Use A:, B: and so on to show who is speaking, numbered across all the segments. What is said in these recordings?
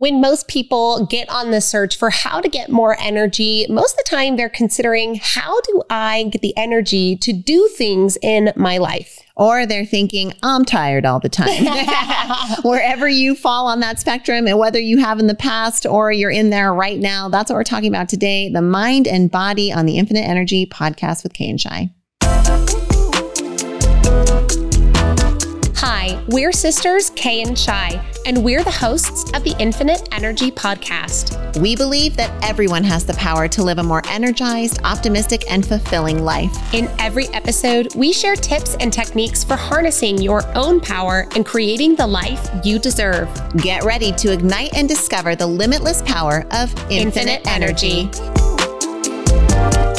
A: When most people get on the search for how to get more energy, most of the time they're considering how do I get the energy to do things in my life?
B: Or they're thinking, I'm tired all the time. Wherever you fall on that spectrum, and whether you have in the past or you're in there right now, that's what we're talking about today the mind and body on the Infinite Energy podcast with Kay and Shy.
A: Hi, we're sisters Kay and Shy, and we're the hosts of the Infinite Energy Podcast.
B: We believe that everyone has the power to live a more energized, optimistic, and fulfilling life.
A: In every episode, we share tips and techniques for harnessing your own power and creating the life you deserve.
B: Get ready to ignite and discover the limitless power of infinite, infinite energy. energy.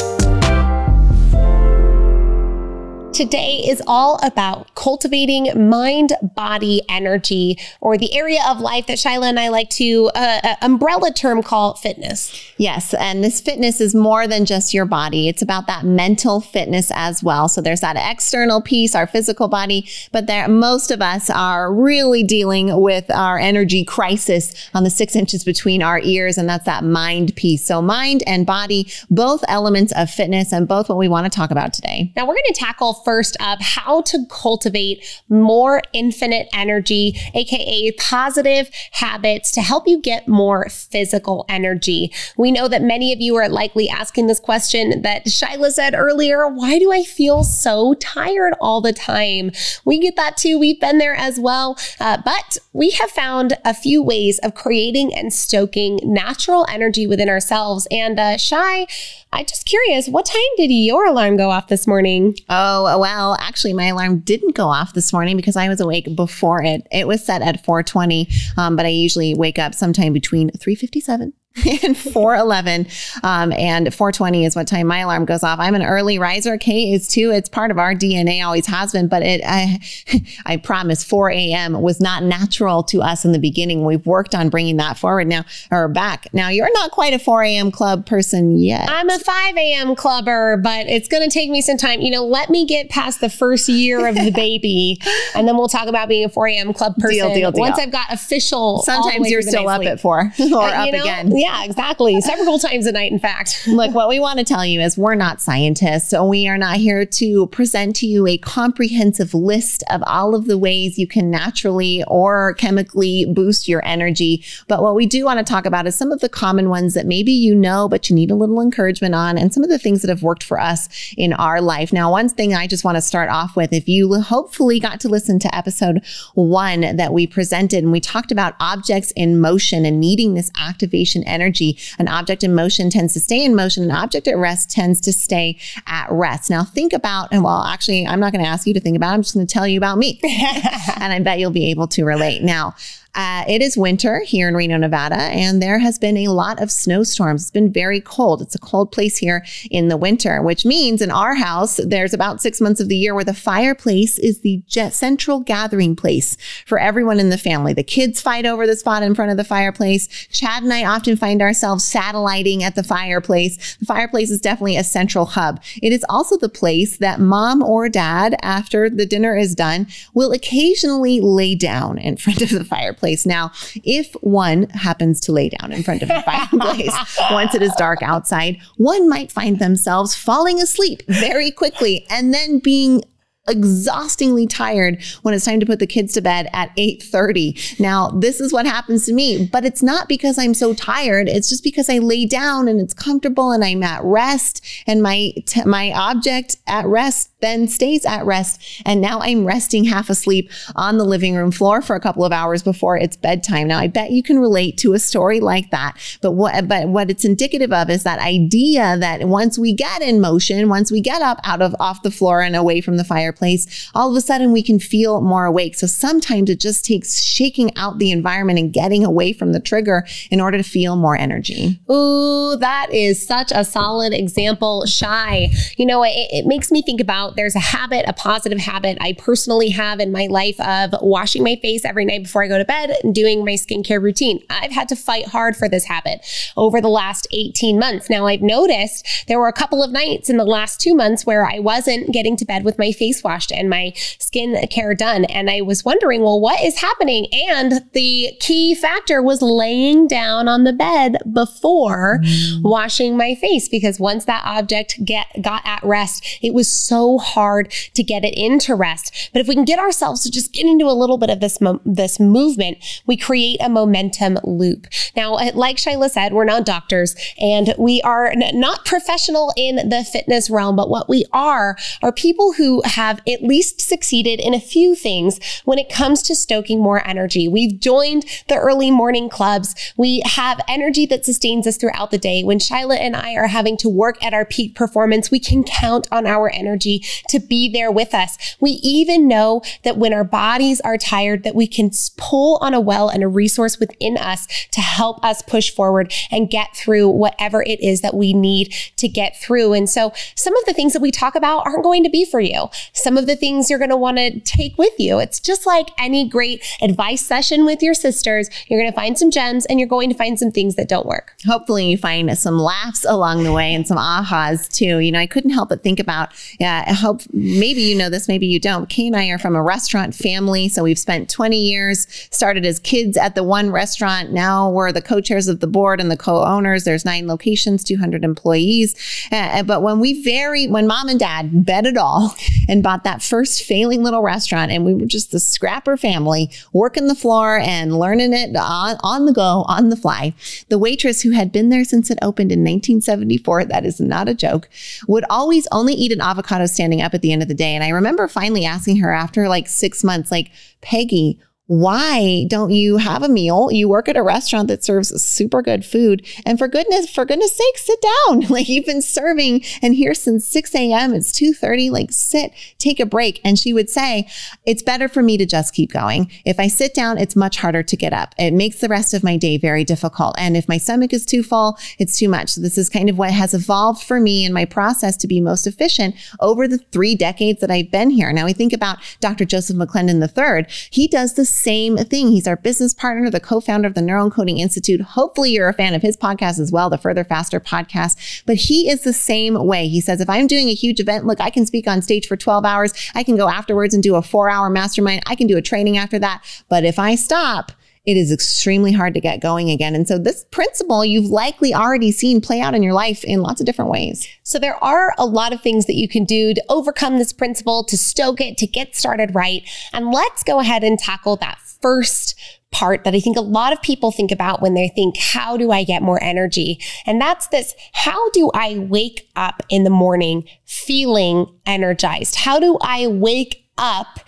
A: Today is all about cultivating mind body energy, or the area of life that Shyla and I like to uh, uh, umbrella term call fitness.
B: Yes. And this fitness is more than just your body, it's about that mental fitness as well. So there's that external piece, our physical body, but there, most of us are really dealing with our energy crisis on the six inches between our ears, and that's that mind piece. So, mind and body, both elements of fitness, and both what we want to talk about today.
A: Now, we're going to tackle first up how to cultivate more infinite energy, aka positive habits to help you get more physical energy. We know that many of you are likely asking this question that Shyla said earlier why do I feel so tired all the time? We get that too. We've been there as well. Uh, but we have found a few ways of creating and stoking natural energy within ourselves. And uh, Shy, I'm just curious, what time did your alarm go off this morning?
B: Oh, well, actually, my alarm didn't go off this morning because I was awake before it. It was set at 4:20, um, but I usually wake up sometime between 3:57 and 411 um, and 420 is what time my alarm goes off. I'm an early riser. Kay is too it's part of our dna always has been but it i, I promise 4 a.m was not natural to us in the beginning. We've worked on bringing that forward now or back. Now you're not quite a 4 a.m club person yet.
A: I'm a 5 a.m clubber but it's going to take me some time. You know let me get past the first year of the baby and then we'll talk about being a 4 a.m club person deal, deal, deal. once i've got official
B: sometimes you're still up at 4 or uh, up know, again
A: yeah, exactly. Several times a night, in fact.
B: Look, what we want to tell you is we're not scientists. So we are not here to present to you a comprehensive list of all of the ways you can naturally or chemically boost your energy. But what we do want to talk about is some of the common ones that maybe you know, but you need a little encouragement on, and some of the things that have worked for us in our life. Now, one thing I just want to start off with if you hopefully got to listen to episode one that we presented and we talked about objects in motion and needing this activation energy. An object in motion tends to stay in motion. An object at rest tends to stay at rest. Now think about, and well, actually, I'm not going to ask you to think about it. I'm just going to tell you about me. and I bet you'll be able to relate. Now, uh, it is winter here in Reno, Nevada, and there has been a lot of snowstorms. It's been very cold. It's a cold place here in the winter, which means in our house, there's about six months of the year where the fireplace is the central gathering place for everyone in the family. The kids fight over the spot in front of the fireplace. Chad and I often find ourselves satelliting at the fireplace. The fireplace is definitely a central hub. It is also the place that mom or dad, after the dinner is done, will occasionally lay down in front of the fireplace fireplace. Now, if one happens to lay down in front of the fireplace once it is dark outside, one might find themselves falling asleep very quickly and then being exhaustingly tired when it's time to put the kids to bed at 8:30. Now, this is what happens to me, but it's not because I'm so tired. It's just because I lay down and it's comfortable and I'm at rest and my t- my object at rest then stays at rest and now I'm resting half asleep on the living room floor for a couple of hours before it's bedtime. Now, I bet you can relate to a story like that. But what but what it's indicative of is that idea that once we get in motion, once we get up out of off the floor and away from the fireplace, all of a sudden we can feel more awake. So sometimes it just takes shaking out the environment and getting away from the trigger in order to feel more energy.
A: Ooh, that is such a solid example. Shy. You know, it, it makes me think about there's a habit, a positive habit I personally have in my life of washing my face every night before I go to bed and doing my skincare routine. I've had to fight hard for this habit over the last 18 months. Now I've noticed there were a couple of nights in the last two months where I wasn't getting to bed with my face face washed and my skincare done. And I was wondering, well, what is happening? And the key factor was laying down on the bed before mm. washing my face because once that object get got at rest, it was so hard to get it into rest. But if we can get ourselves to just get into a little bit of this mo- this movement, we create a momentum loop. Now, uh, like Shyla said, we're not doctors and we are n- not professional in the fitness realm, but what we are are people who have at least succeeded in a few things when it comes to stoking more energy. We've joined the early morning clubs. We have energy that sustains us throughout the day. When Shyla and I are having to work at our peak performance, we can count on our energy to be there with us. We even know that when our bodies are tired, that we can pull on a well and a resource within us to help us push forward and get through whatever it is that we need to get through. And so some of the things that we talk about aren't going to be for you. Some of the things you're going to want to take with you. It's just like any great advice session with your sisters. You're going to find some gems and you're going to find some things that don't work.
B: Hopefully you find some laughs along the way and some ahas too. You know, I couldn't help but think about, yeah, I hope maybe you know this, maybe you don't. Kay and I are from a restaurant family. So we've spent 20 years, started as kids at the one restaurant. Now we're the co-chairs of the board and the co-owners. There's nine locations, 200 employees. Uh, but when we very, when mom and dad bet it all and bought that first failing little restaurant and we were just the scrapper family working the floor and learning it on, on the go, on the fly, the waitress who had been there since it opened in 1974, that is not a joke, would always only eat an avocado standing up at the end of the day. And I remember finally asking her after like six months, like, Peggy, why don't you have a meal? You work at a restaurant that serves super good food. And for goodness, for goodness sake, sit down. Like you've been serving and here since 6 a.m. It's 2:30. Like sit, take a break. And she would say, it's better for me to just keep going. If I sit down, it's much harder to get up. It makes the rest of my day very difficult. And if my stomach is too full, it's too much. So this is kind of what has evolved for me in my process to be most efficient over the three decades that I've been here. Now I think about Dr. Joseph McClendon III. He does the same thing. He's our business partner, the co-founder of the Neuroencoding Institute. Hopefully you're a fan of his podcast as well, the Further Faster podcast. But he is the same way. He says, if I'm doing a huge event, look, I can speak on stage for 12 hours. I can go afterwards and do a four hour mastermind. I can do a training after that. But if I stop, it is extremely hard to get going again. And so this principle you've likely already seen play out in your life in lots of different ways.
A: So there are a lot of things that you can do to overcome this principle, to stoke it, to get started right. And let's go ahead and tackle that first part that I think a lot of people think about when they think, how do I get more energy? And that's this, how do I wake up in the morning feeling energized? How do I wake up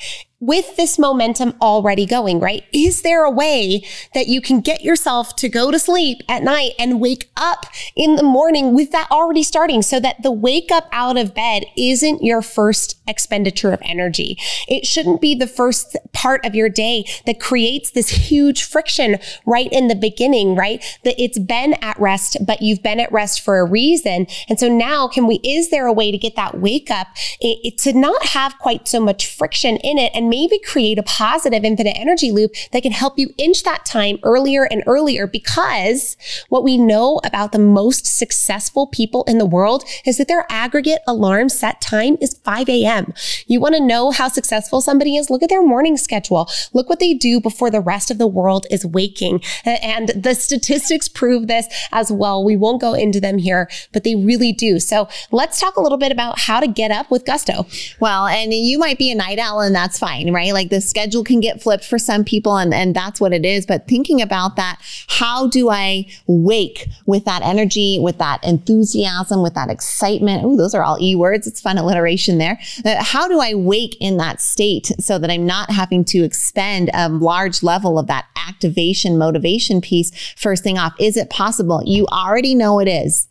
A: with this momentum already going, right? Is there a way that you can get yourself to go to sleep at night and wake up in the morning with that already starting so that the wake up out of bed isn't your first expenditure of energy? It shouldn't be the first part of your day that creates this huge friction right in the beginning, right? That it's been at rest, but you've been at rest for a reason. And so now can we, is there a way to get that wake up it, it, to not have quite so much friction in it and maybe create a positive infinite energy loop that can help you inch that time earlier and earlier because what we know about the most successful people in the world is that their aggregate alarm set time is 5 a.m. You want to know how successful somebody is? Look at their morning schedule. Look what they do before the rest of the world is waking. And the statistics prove this as well. We won't go into them here, but they really do. So let's talk a little bit about how to get up with gusto.
B: Well, and you might be a night owl and that's fine right? Like the schedule can get flipped for some people and, and that's what it is. But thinking about that, how do I wake with that energy, with that enthusiasm, with that excitement? Oh, those are all E words. It's fun alliteration there. Uh, how do I wake in that state so that I'm not having to expend a large level of that activation motivation piece first thing off? Is it possible? You already know it is.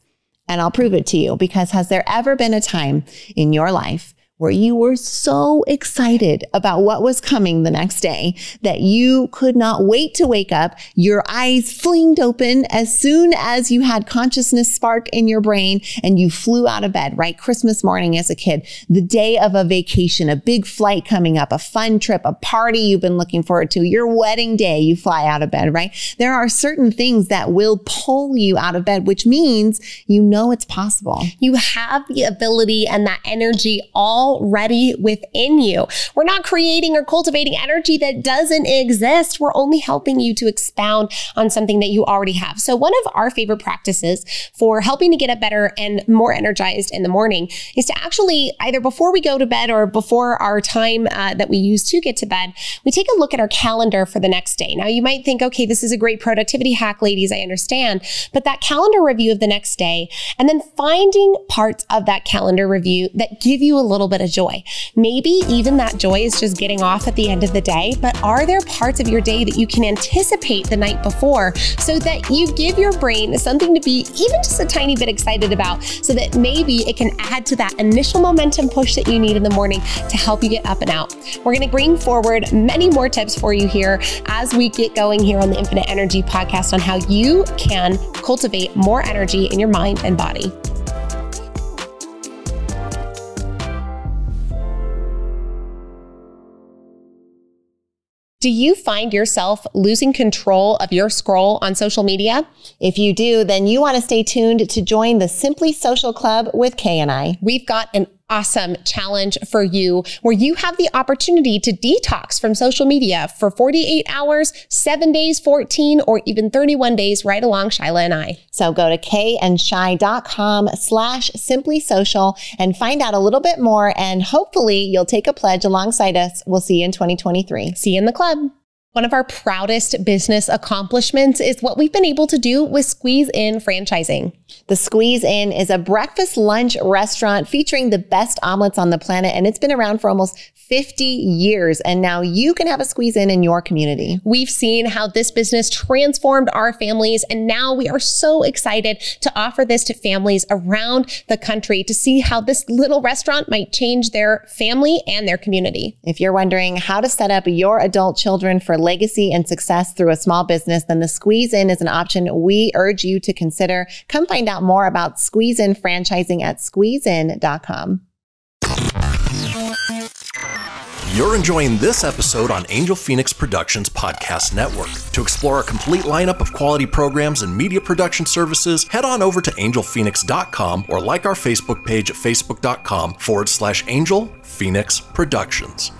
B: And I'll prove it to you because has there ever been a time in your life where you were so excited about what was coming the next day that you could not wait to wake up. Your eyes flinged open as soon as you had consciousness spark in your brain and you flew out of bed, right? Christmas morning as a kid, the day of a vacation, a big flight coming up, a fun trip, a party you've been looking forward to, your wedding day, you fly out of bed, right? There are certain things that will pull you out of bed, which means you know it's possible.
A: You have the ability and that energy all already within you. We're not creating or cultivating energy that doesn't exist. We're only helping you to expound on something that you already have. So one of our favorite practices for helping to get up better and more energized in the morning is to actually either before we go to bed or before our time uh, that we use to get to bed, we take a look at our calendar for the next day. Now you might think, okay, this is a great productivity hack, ladies. I understand. But that calendar review of the next day and then finding parts of that calendar review that give you a little bit of joy. Maybe even that joy is just getting off at the end of the day, but are there parts of your day that you can anticipate the night before so that you give your brain something to be even just a tiny bit excited about so that maybe it can add to that initial momentum push that you need in the morning to help you get up and out. We're going to bring forward many more tips for you here as we get going here on the Infinite Energy podcast on how you can cultivate more energy in your mind and body. Do you find yourself losing control of your scroll on social media?
B: If you do, then you want to stay tuned to join the Simply Social Club with Kay and I.
A: We've got an awesome challenge for you where you have the opportunity to detox from social media for 48 hours, seven days, 14, or even 31 days right along Shyla and I.
B: So go to kayandshy.com slash simply social and find out a little bit more. And hopefully you'll take a pledge alongside us. We'll see you in 2023.
A: See you in the club. One of our proudest business accomplishments is what we've been able to do with Squeeze In franchising.
B: The Squeeze In is a breakfast lunch restaurant featuring the best omelets on the planet, and it's been around for almost 50 years. And now you can have a Squeeze In in your community.
A: We've seen how this business transformed our families, and now we are so excited to offer this to families around the country to see how this little restaurant might change their family and their community.
B: If you're wondering how to set up your adult children for legacy and success through a small business, then the Squeeze In is an option we urge you to consider. Come find out more about Squeeze In franchising at squeezein.com.
C: You're enjoying this episode on Angel Phoenix Productions Podcast Network. To explore a complete lineup of quality programs and media production services, head on over to angelphoenix.com or like our Facebook page at facebook.com forward slash Angel Phoenix Productions.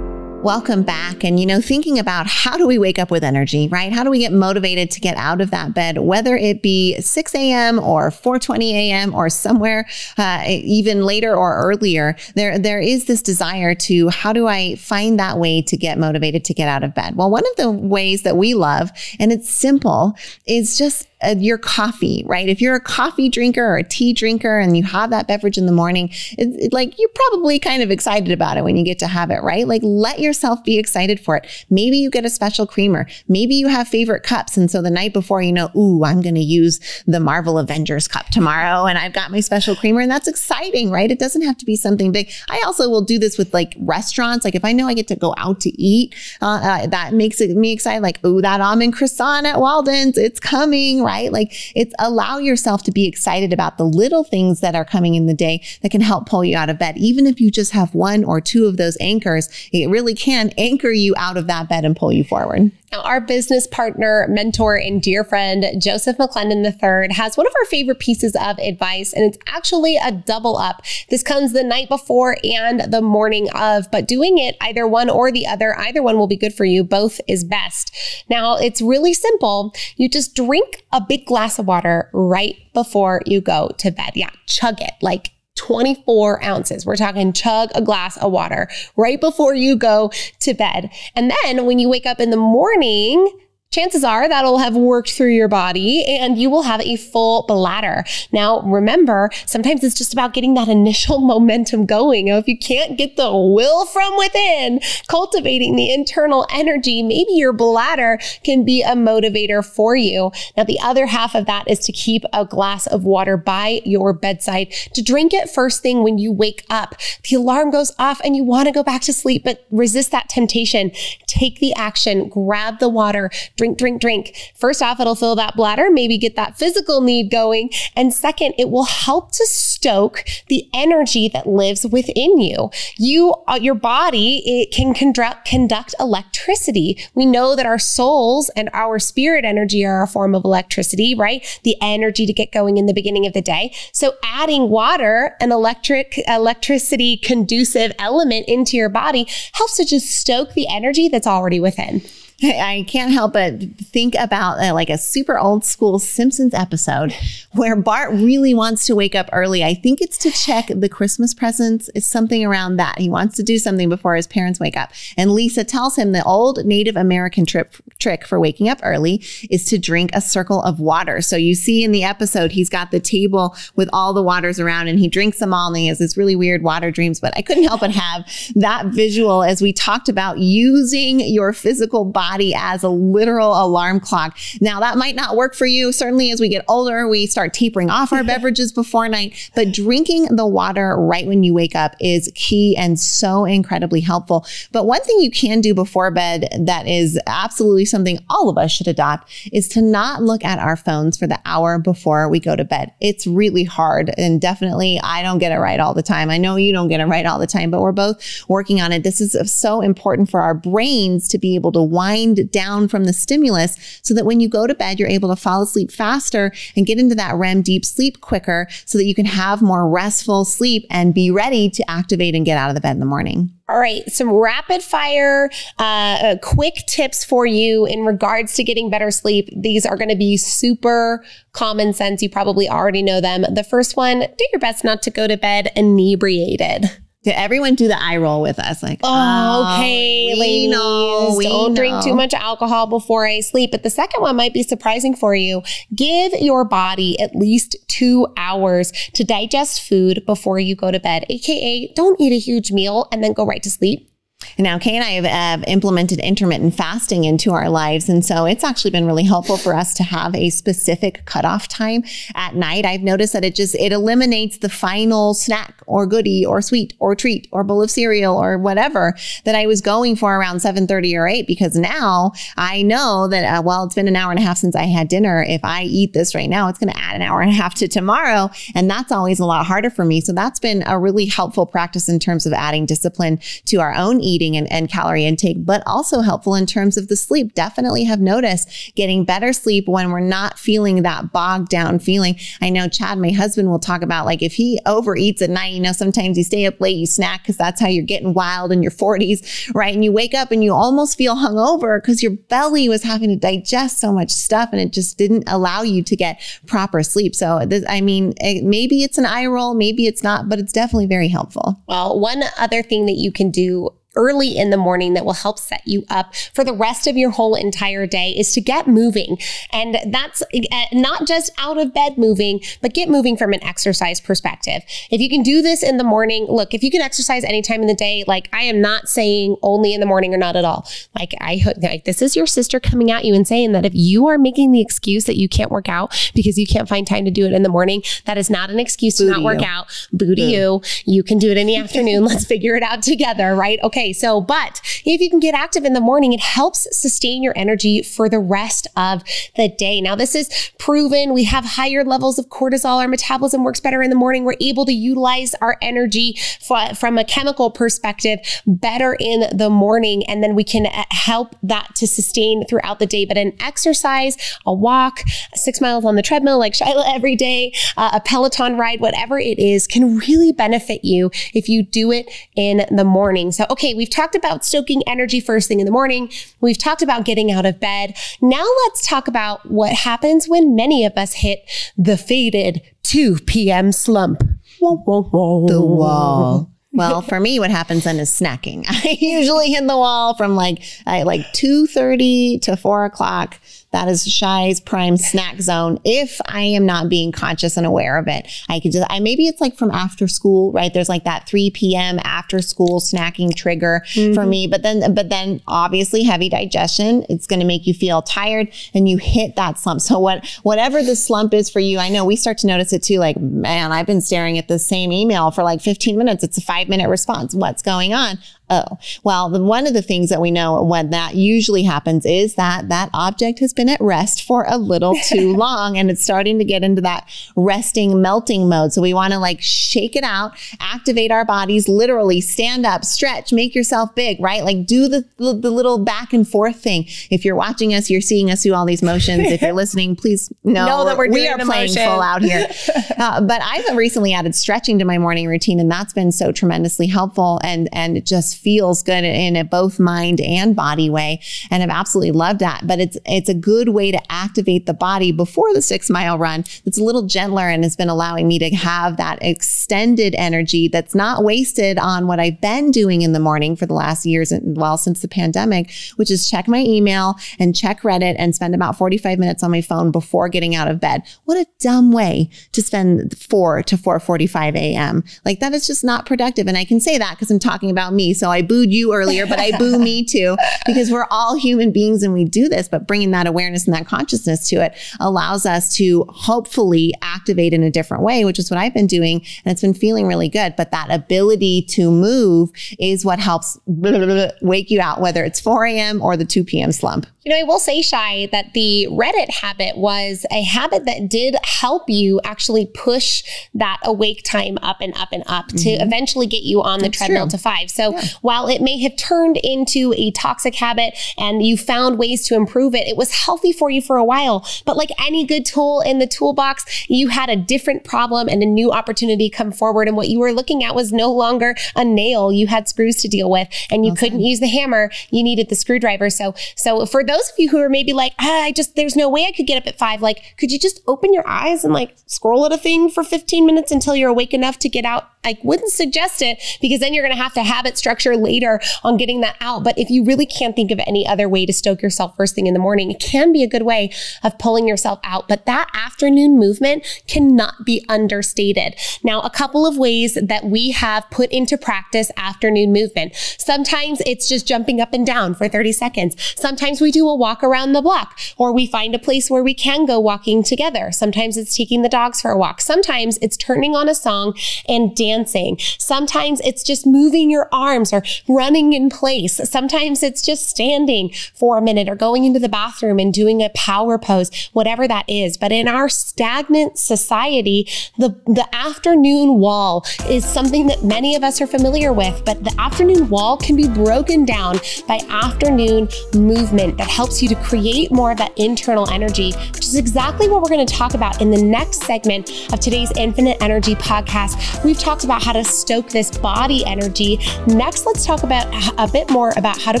B: Welcome back. And, you know, thinking about how do we wake up with energy, right? How do we get motivated to get out of that bed, whether it be 6 a.m. or 4.20 a.m. or somewhere uh, even later or earlier, there, there is this desire to how do I find that way to get motivated to get out of bed? Well, one of the ways that we love, and it's simple, is just uh, your coffee, right? If you're a coffee drinker or a tea drinker and you have that beverage in the morning, it, it, like you're probably kind of excited about it when you get to have it, right? Like let yourself be excited for it. Maybe you get a special creamer. Maybe you have favorite cups. And so the night before, you know, ooh, I'm going to use the Marvel Avengers cup tomorrow and I've got my special creamer. And that's exciting, right? It doesn't have to be something big. I also will do this with like restaurants. Like if I know I get to go out to eat, uh, uh, that makes it me excited. Like, ooh, that almond croissant at Walden's, it's coming, right? Right? Like it's allow yourself to be excited about the little things that are coming in the day that can help pull you out of bed. Even if you just have one or two of those anchors, it really can anchor you out of that bed and pull you forward.
A: Now, our business partner, mentor, and dear friend, Joseph McClendon III, has one of our favorite pieces of advice, and it's actually a double up. This comes the night before and the morning of, but doing it either one or the other, either one will be good for you. Both is best. Now, it's really simple. You just drink a big glass of water right before you go to bed. Yeah, chug it like 24 ounces. We're talking chug a glass of water right before you go to bed. And then when you wake up in the morning, chances are that'll have worked through your body and you will have a full bladder. Now, remember, sometimes it's just about getting that initial momentum going. If you can't get the will from within, cultivating the internal energy, maybe your bladder can be a motivator for you. Now, the other half of that is to keep a glass of water by your bedside, to drink it first thing when you wake up. The alarm goes off and you want to go back to sleep, but resist that temptation. Take the action, grab the water, drink, drink, drink. drink. First off, it'll fill that bladder, maybe get that physical need going. And second, it will help to stoke the energy that lives within you. You, uh, your body, it can conduct, conduct electricity. We know that our souls and our spirit energy are a form of electricity, right? The energy to get going in the beginning of the day. So adding water, an electric, electricity conducive element into your body helps to just stoke the energy that's already within.
B: I can't help but think about uh, like a super old school Simpsons episode where Bart really wants to wake up early. I think it's to check the Christmas presents. It's something around that. He wants to do something before his parents wake up. And Lisa tells him the old Native American trip, trick for waking up early is to drink a circle of water. So you see in the episode, he's got the table with all the waters around and he drinks them all and he has this really weird water dreams. But I couldn't help but have that visual as we talked about using your physical body body as a literal alarm clock. Now, that might not work for you. Certainly, as we get older, we start tapering off our beverages before night, but drinking the water right when you wake up is key and so incredibly helpful. But one thing you can do before bed that is absolutely something all of us should adopt is to not look at our phones for the hour before we go to bed. It's really hard. And definitely, I don't get it right all the time. I know you don't get it right all the time, but we're both working on it. This is so important for our brains to be able to wind wind down from the stimulus so that when you go to bed, you're able to fall asleep faster and get into that REM deep sleep quicker so that you can have more restful sleep and be ready to activate and get out of the bed in the morning.
A: All right, some rapid fire, uh, uh quick tips for you in regards to getting better sleep. These are going to be super common sense. You probably already know them. The first one do your best not to go to bed inebriated.
B: Did everyone do the eye roll with us? Like,
A: oh, oh okay, we ladies, know, we don't know. drink too much alcohol before I sleep. But the second one might be surprising for you. Give your body at least two hours to digest food before you go to bed. AKA, don't eat a huge meal and then go right to sleep.
B: Now, Kay and I have, have, implemented intermittent fasting into our lives. And so it's actually been really helpful for us to have a specific cutoff time at night. I've noticed that it just, it eliminates the final snack or goodie or sweet or treat or bowl of cereal or whatever that I was going for around 7.30 or 8 because now I know that, uh, well, it's been an hour and a half since I had dinner. If I eat this right now, it's going to add an hour and a half to tomorrow. And that's always a lot harder for me. So that's been a really helpful practice in terms of adding discipline to our own eating eating and, and calorie intake, but also helpful in terms of the sleep. Definitely have noticed getting better sleep when we're not feeling that bogged down feeling. I know Chad, my husband, will talk about like if he overeats at night, you know, sometimes you stay up late, you snack because that's how you're getting wild in your 40s, right? And you wake up and you almost feel hungover because your belly was having to digest so much stuff and it just didn't allow you to get proper sleep. So, this, I mean, it, maybe it's an eye roll, maybe it's not, but it's definitely very helpful.
A: Well, one other thing that you can do early in the morning that will help set you up for the rest of your whole entire day is to get moving. And that's uh, not just out of bed moving, but get moving from an exercise perspective. If you can do this in the morning, look, if you can exercise anytime in the day, like I am not saying only in the morning or not at all. Like I like this is your sister coming at you and saying that if you are making the excuse that you can't work out because you can't find time to do it in the morning, that is not an excuse to not work you. out. Boo to you. You can do it in the afternoon. Let's figure it out together, right? Okay. Okay, so, but if you can get active in the morning, it helps sustain your energy for the rest of the day. Now, this is proven. We have higher levels of cortisol. Our metabolism works better in the morning. We're able to utilize our energy from a chemical perspective better in the morning. And then we can uh, help that to sustain throughout the day. But an exercise, a walk, six miles on the treadmill, like Shyla every day, uh, a Peloton ride, whatever it is, can really benefit you if you do it in the morning. So, okay, we've talked about stoking energy first thing in the morning. We've talked about getting out of bed. Now let's talk about what happens when many of us hit the faded 2 p.m. slump.
B: Whoa, whoa, whoa. The wall. Well, for me, what happens then is snacking. I usually hit the wall from like I, like two thirty to four o'clock. That is Shy's prime snack zone. If I am not being conscious and aware of it, I could just, I maybe it's like from after school, right? There's like that 3 p.m. after school snacking trigger mm-hmm. for me. But then, but then obviously heavy digestion, it's going to make you feel tired and you hit that slump. So what, whatever the slump is for you, I know we start to notice it too. Like, man, I've been staring at the same email for like 15 minutes. It's a five minute response. What's going on? Oh, well, the, one of the things that we know when that usually happens is that that object has been at rest for a little too long and it's starting to get into that resting, melting mode. So we want to like shake it out, activate our bodies, literally stand up, stretch, make yourself big, right? Like do the, the, the little back and forth thing. If you're watching us, you're seeing us do all these motions. If you're listening, please know,
A: Know that we're
B: we are playing
A: motion.
B: full out here. Uh, but I've recently added stretching to my morning routine, and that's been so tremendously helpful. And and it feels good in a both mind and body way. And I've absolutely loved that. But it's it's a good way to activate the body before the six mile run. It's a little gentler and has been allowing me to have that extended energy that's not wasted on what I've been doing in the morning for the last years, and well, since the pandemic, which is check my email and check Reddit and spend about 45 minutes on my phone before getting out of bed. What a dumb way to spend 4 to 4:45 a.m. Like that is just not productive and I can say that because I'm talking about me. So I booed you earlier, but I boo me too because we're all human beings and we do this, but bringing that awareness and that consciousness to it allows us to hopefully activate in a different way, which is what I've been doing and it's been feeling really good, but that ability to move is what helps wake you out whether it's 4 a.m. or the 2 p.m. slump.
A: You know, I will say, Shy, that the Reddit habit was a habit that did help you actually push that awake time up and up and up to mm-hmm. eventually get you on the
B: That's
A: treadmill
B: true.
A: to five. So while it may have turned into a toxic habit and you found ways to improve it, it was healthy for you for a while. But like any good tool in the toolbox, you had a different problem and a new opportunity come forward. And what you were looking at was no longer a nail. You had screws to deal with and you couldn't use the hammer. You needed the screwdriver. So, so for those of you who are maybe like, ah, I just, there's no way I could get up at five. Like, could you just open your eyes and like scroll at a thing for 15 minutes until you're awake enough to get out? I wouldn't suggest it because then you're going to have to habit structure later on getting that out. But if you really can't think of any other way to stoke yourself first thing in the morning, it can be a good way of pulling yourself out. But that afternoon movement cannot be understated. Now, a couple of ways that we have put into practice afternoon movement. Sometimes it's just jumping up and down for 30 seconds. Sometimes we do a walk around the block or we find a place where we can go walking together. Sometimes it's taking the dogs for a walk. Sometimes it's turning on a song and dancing. Sometimes it's just moving your arms or running in place. Sometimes it's just standing for a minute or going into the bathroom and doing a power pose, whatever that is. But in our stagnant society, the, the afternoon wall is something that many of us are familiar with, but the afternoon wall can be broken down by afternoon movement that helps you to create more of that internal energy, which is exactly what we're going to talk about in the next segment of today's Infinite Energy podcast. We've talked about how to stoke this body energy. Next, let's talk about a bit more about how to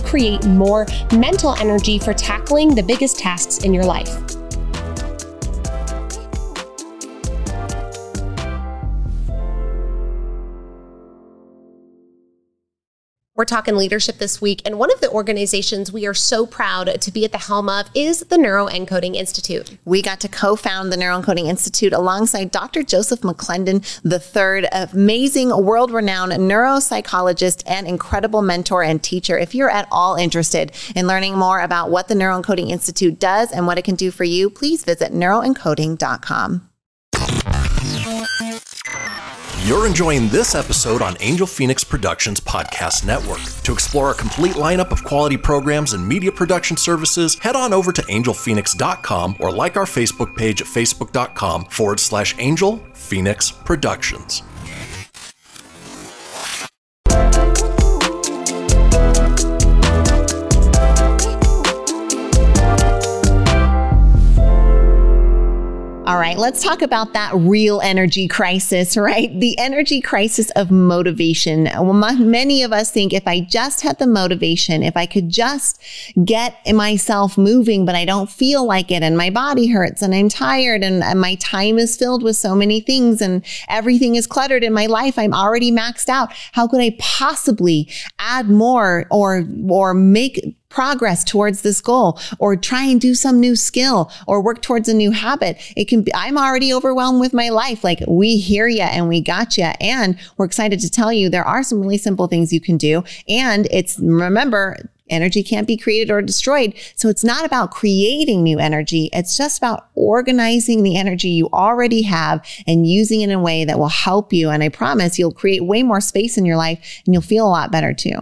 A: create more mental energy for tackling the biggest tasks in your life. We're talking leadership this week, and one of the organizations we are so proud to be at the helm of is the Neuroencoding Institute.
B: We got to co-found the Neuroencoding Institute alongside Dr. Joseph McClendon III, amazing world-renowned neuropsychologist and incredible mentor and teacher. If you're at all interested in learning more about what the Neuroencoding Institute does and what it can do for you, please visit neuroencoding.com.
C: You're enjoying this episode on Angel Phoenix Productions Podcast Network. To explore a complete lineup of quality programs and media production services, head on over to angelphoenix.com or like our Facebook page at facebook.com forward slash Angel Phoenix Productions.
B: All right, let's talk about that real energy crisis, right? The energy crisis of motivation. Well, my, many of us think if I just had the motivation, if I could just get myself moving, but I don't feel like it and my body hurts and I'm tired and, and my time is filled with so many things and everything is cluttered in my life. I'm already maxed out. How could I possibly add more or, or make progress towards this goal or try and do some new skill or work towards a new habit. It can be, I'm already overwhelmed with my life. Like we hear you and we got you. And we're excited to tell you there are some really simple things you can do. And it's, remember, Energy can't be created or destroyed. So it's not about creating new energy. It's just about organizing the energy you already have and using it in a way that will help you. And I promise you'll create way more space in your life and you'll feel a lot better too.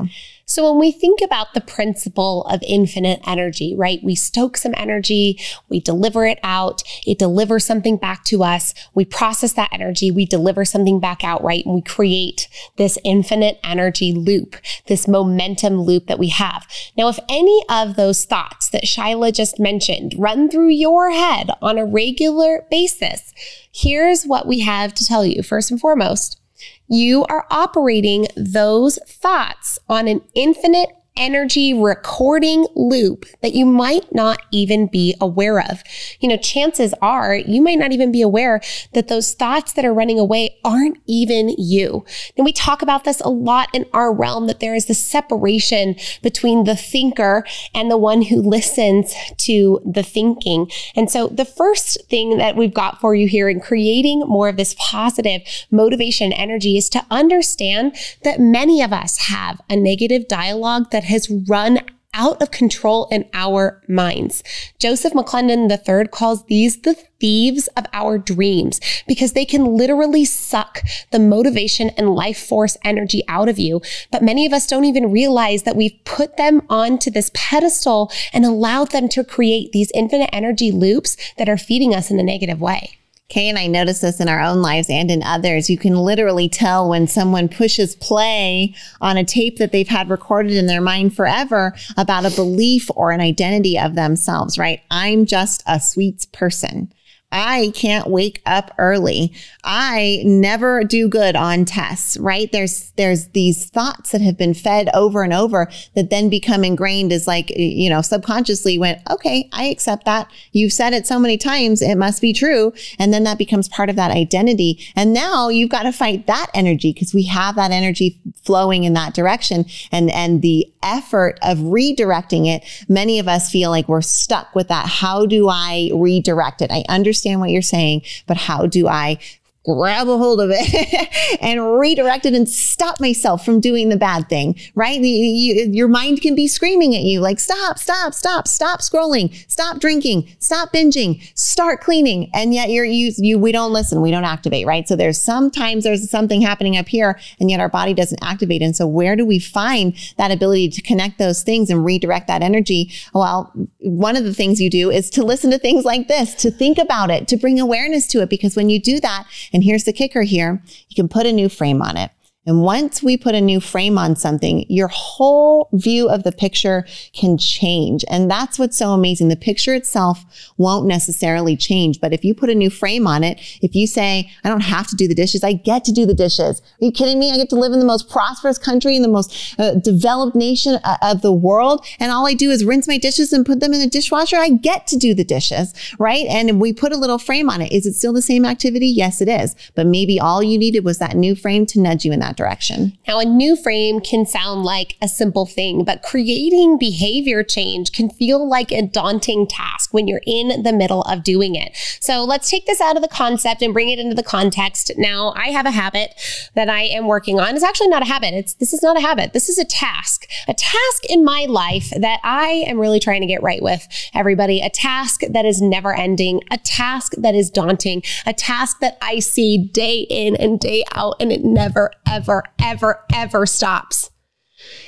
A: So when we think about the principle of infinite energy, right? We stoke some energy, we deliver it out, it delivers something back to us, we process that energy, we deliver something back out, right? And we create this infinite energy loop, this momentum loop that we have. Now, if any of those thoughts that Shyla just mentioned run through your head on a regular basis, here's what we have to tell you. First and foremost, you are operating those thoughts on an infinite energy recording loop that you might not even be aware of. You know, chances are you might not even be aware that those thoughts that are running away aren't even you. And we talk about this a lot in our realm that there is this separation between the thinker and the one who listens to the thinking. And so the first thing that we've got for you here in creating more of this positive motivation energy is to understand that many of us have a negative dialogue that that has run out of control in our minds. Joseph McClendon III calls these the thieves of our dreams because they can literally suck the motivation and life force energy out of you. But many of us don't even realize that we've put them onto this pedestal and allowed them to create these infinite energy loops that are feeding us in a negative way.
B: Kay and I notice this in our own lives and in others. You can literally tell when someone pushes play on a tape that they've had recorded in their mind forever about a belief or an identity of themselves, right? I'm just a sweets person. I can't wake up early. I never do good on tests, right? There's, there's these thoughts that have been fed over and over that then become ingrained as like, you know, subconsciously went, okay, I accept that. You've said it so many times. It must be true. And then that becomes part of that identity. And now you've got to fight that energy because we have that energy flowing in that direction and, and the effort of redirecting it. Many of us feel like we're stuck with that. How do I redirect it? I understand understand what you're saying, but how do I grab a hold of it and redirect it and stop myself from doing the bad thing, right? You, you, your mind can be screaming at you like, stop, stop, stop, stop scrolling, stop drinking, stop binging, start cleaning. And yet you're, you, you, we don't listen. We don't activate, right? So there's sometimes there's something happening up here and yet our body doesn't activate. And so where do we find that ability to connect those things and redirect that energy? Well, one of the things you do is to listen to things like this, to think about it, to bring awareness to it. Because when you do that, and here's the kicker here. You can put a new frame on it. And once we put a new frame on something, your whole view of the picture can change. And that's what's so amazing. The picture itself won't necessarily change. But if you put a new frame on it, if you say, I don't have to do the dishes, I get to do the dishes. Are you kidding me? I get to live in the most prosperous country in the most uh, developed nation uh, of the world. And all I do is rinse my dishes and put them in the dishwasher. I get to do the dishes, right? And we put a little frame on it. Is it still the same activity? Yes, it is. But maybe all you needed was that new frame to nudge you in that that direction.
A: Now, a new frame can sound like a simple thing, but creating behavior change can feel like a daunting task when you're in the middle of doing it. So let's take this out of the concept and bring it into the context. Now, I have a habit that I am working on. It's actually not a habit. It's this is not a habit. This is a task. A task in my life that I am really trying to get right with everybody. A task that is never ending, a task that is daunting, a task that I see day in and day out and it never ever ever, ever, ever stops.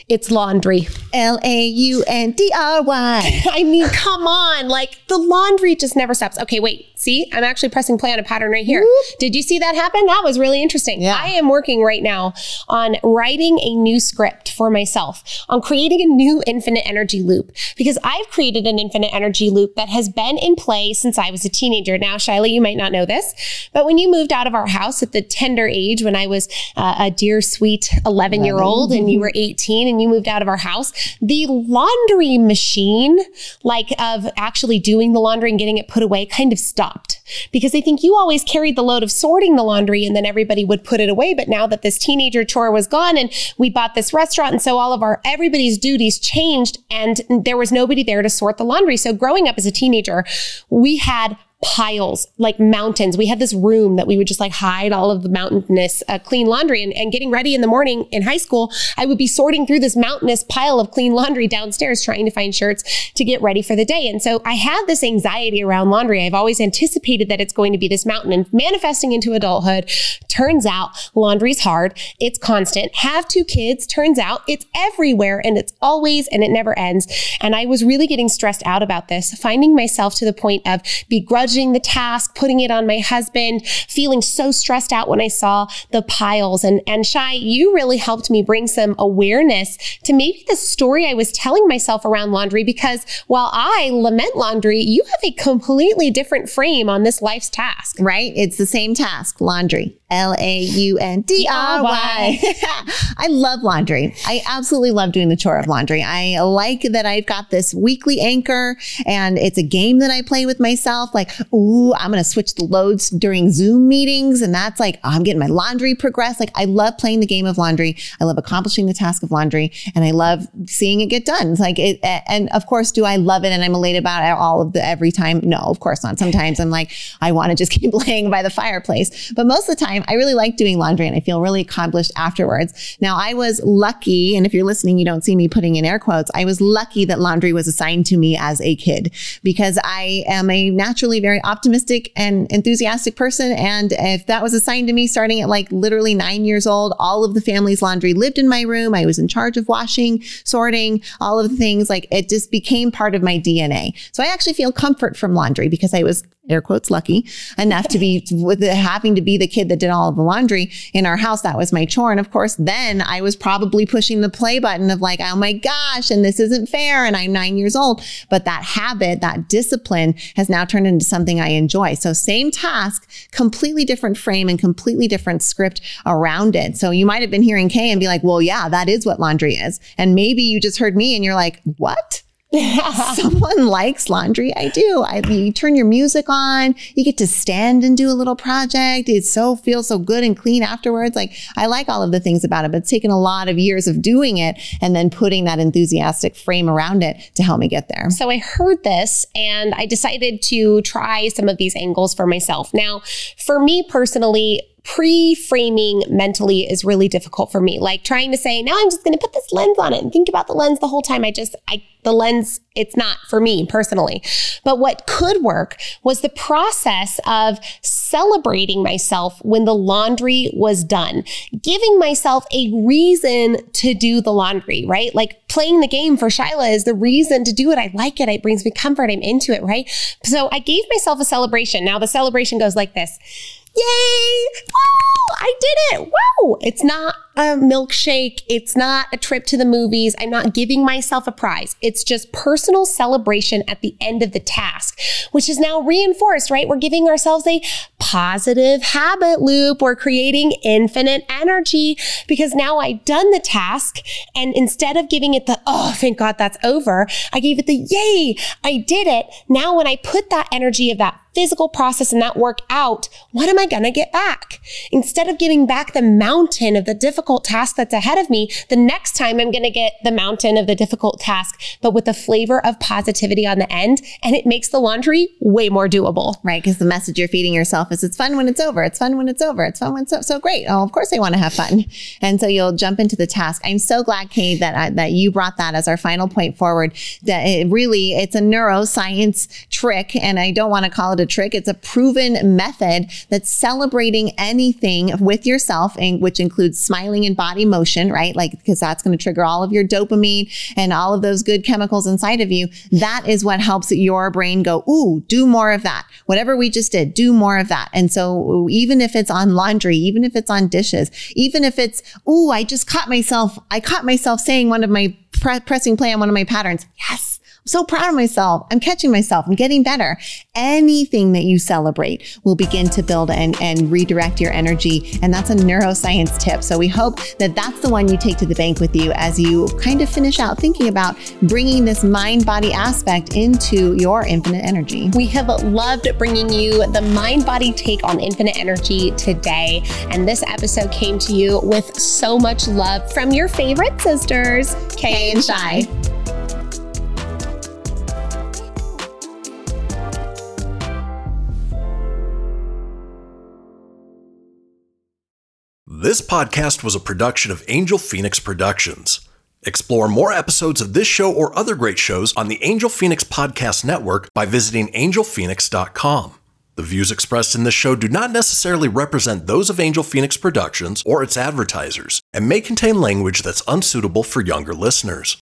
A: It's laundry.
B: L A U N D R Y.
A: I mean, come on. Like the laundry just never stops. Okay, wait. See, I'm actually pressing play on a pattern right here. Whoop. Did you see that happen? That was really interesting. Yeah. I am working right now on writing a new script for myself, on creating a new infinite energy loop because I've created an infinite energy loop that has been in play since I was a teenager. Now, Shyla, you might not know this, but when you moved out of our house at the tender age when I was uh, a dear, sweet 11 year old and you were 18 and you moved out of our house, the laundry machine, like of actually doing the laundry and getting it put away, kind of stopped because they think you always carried the load of sorting the laundry and then everybody would put it away. But now that this teenager chore was gone and we bought this restaurant, and so all of our everybody's duties changed and there was nobody there to sort the laundry. So growing up as a teenager, we had piles, like mountains. We had this room that we would just like hide all of the mountainous uh, clean laundry. And, and getting ready in the morning in high school, I would be sorting through this mountainous pile of clean laundry downstairs, trying to find shirts to get ready for the day. And so I had this anxiety around laundry. I've always anticipated that it's going to be this mountain and manifesting into adulthood. Turns out laundry's hard. It's constant. Have two kids. Turns out it's everywhere and it's always and it never ends. And I was really getting stressed out about this, finding myself to the point of begrudging the task, putting it on my husband, feeling so stressed out when I saw the piles. And, and Shy, you really helped me bring some awareness to maybe the story I was telling myself around laundry because while I lament laundry, you have a completely different frame on this life's task.
B: Right? It's the same task, laundry. L A U N D R Y. I love laundry. I absolutely love doing the chore of laundry. I like that I've got this weekly anchor and it's a game that I play with myself. Like, ooh, I'm going to switch the loads during Zoom meetings. And that's like, oh, I'm getting my laundry progress. Like, I love playing the game of laundry. I love accomplishing the task of laundry and I love seeing it get done. It's like, it, and of course, do I love it and I'm elated about it all of the every time? No, of course not. Sometimes I'm like, I want to just keep laying by the fireplace. But most of the time, I really like doing laundry and I feel really accomplished afterwards. Now, I was lucky, and if you're listening, you don't see me putting in air quotes. I was lucky that laundry was assigned to me as a kid because I am a naturally very optimistic and enthusiastic person. And if that was assigned to me starting at like literally nine years old, all of the family's laundry lived in my room. I was in charge of washing, sorting, all of the things. Like it just became part of my DNA. So I actually feel comfort from laundry because I was air quotes lucky enough to be with the, having to be the kid that did all of the laundry in our house. That was my chore. And of course, then I was probably pushing the play button of like, oh my gosh, and this isn't fair. And I'm nine years old. But that habit, that discipline has now turned into something I enjoy. So same task, completely different frame and completely different script around it. So you might have been hearing Kay and be like, well, yeah, that is what laundry is. And maybe you just heard me and you're like, what? Someone likes laundry. I do. I, you turn your music on. You get to stand and do a little project. It so feels so good and clean afterwards. Like I like all of the things about it, but it's taken a lot of years of doing it and then putting that enthusiastic frame around it to help me get there.
A: So I heard this and I decided to try some of these angles for myself. Now, for me personally, pre-framing mentally is really difficult for me. Like trying to say, now I'm just going to put this lens on it and think about the lens the whole time. I just, I, the lens, it's not for me personally. But what could work was the process of celebrating myself when the laundry was done, giving myself a reason to do the laundry, right? Like playing the game for Shyla is the reason to do it. I like it. It brings me comfort. I'm into it, right? So I gave myself a celebration. Now the celebration goes like this yay! I did it! Woo! It's not a milkshake. It's not a trip to the movies. I'm not giving myself a prize. It's just personal celebration at the end of the task, which is now reinforced, right? We're giving ourselves a positive habit loop. We're creating infinite energy because now I've done the task. And instead of giving it the, oh, thank God that's over, I gave it the, yay, I did it. Now, when I put that energy of that physical process and that work out, what am I going to get back? Instead of getting back the mountain of the difficult task that's ahead of me, the next time I'm going to get the mountain of the difficult task, but with a flavor of positivity on the end. And it makes the laundry way more doable.
B: Right. Because the message you're feeding yourself is it's fun when it's over. It's fun when it's over. It's fun when it's so, so great. Oh, of course I want to have fun. And so you'll jump into the task. I'm so glad, Kay, that, I, that you brought that as our final point forward, that it really, it's a neuroscience trick. And I don't want to call it a a trick. It's a proven method that's celebrating anything with yourself, and which includes smiling and body motion, right? Like, because that's going to trigger all of your dopamine and all of those good chemicals inside of you. That is what helps your brain go, ooh, do more of that. Whatever we just did, do more of that. And so even if it's on laundry, even if it's on dishes, even if it's, ooh, I just caught myself, I caught myself saying one of my pre- pressing play on one of my patterns. Yes so proud of myself. I'm catching myself. I'm getting better. Anything that you celebrate will begin to build and, and redirect your energy. And that's a neuroscience tip. So we hope that that's the one you take to the bank with you as you kind of finish out thinking about bringing this mind body aspect into your infinite energy.
A: We have loved bringing you the mind body take on infinite energy today. And this episode came to you with so much love from your favorite sisters, Kay and Shy.
C: This podcast was a production of Angel Phoenix Productions. Explore more episodes of this show or other great shows on the Angel Phoenix Podcast Network by visiting angelphoenix.com. The views expressed in this show do not necessarily represent those of Angel Phoenix Productions or its advertisers and may contain language that's unsuitable for younger listeners.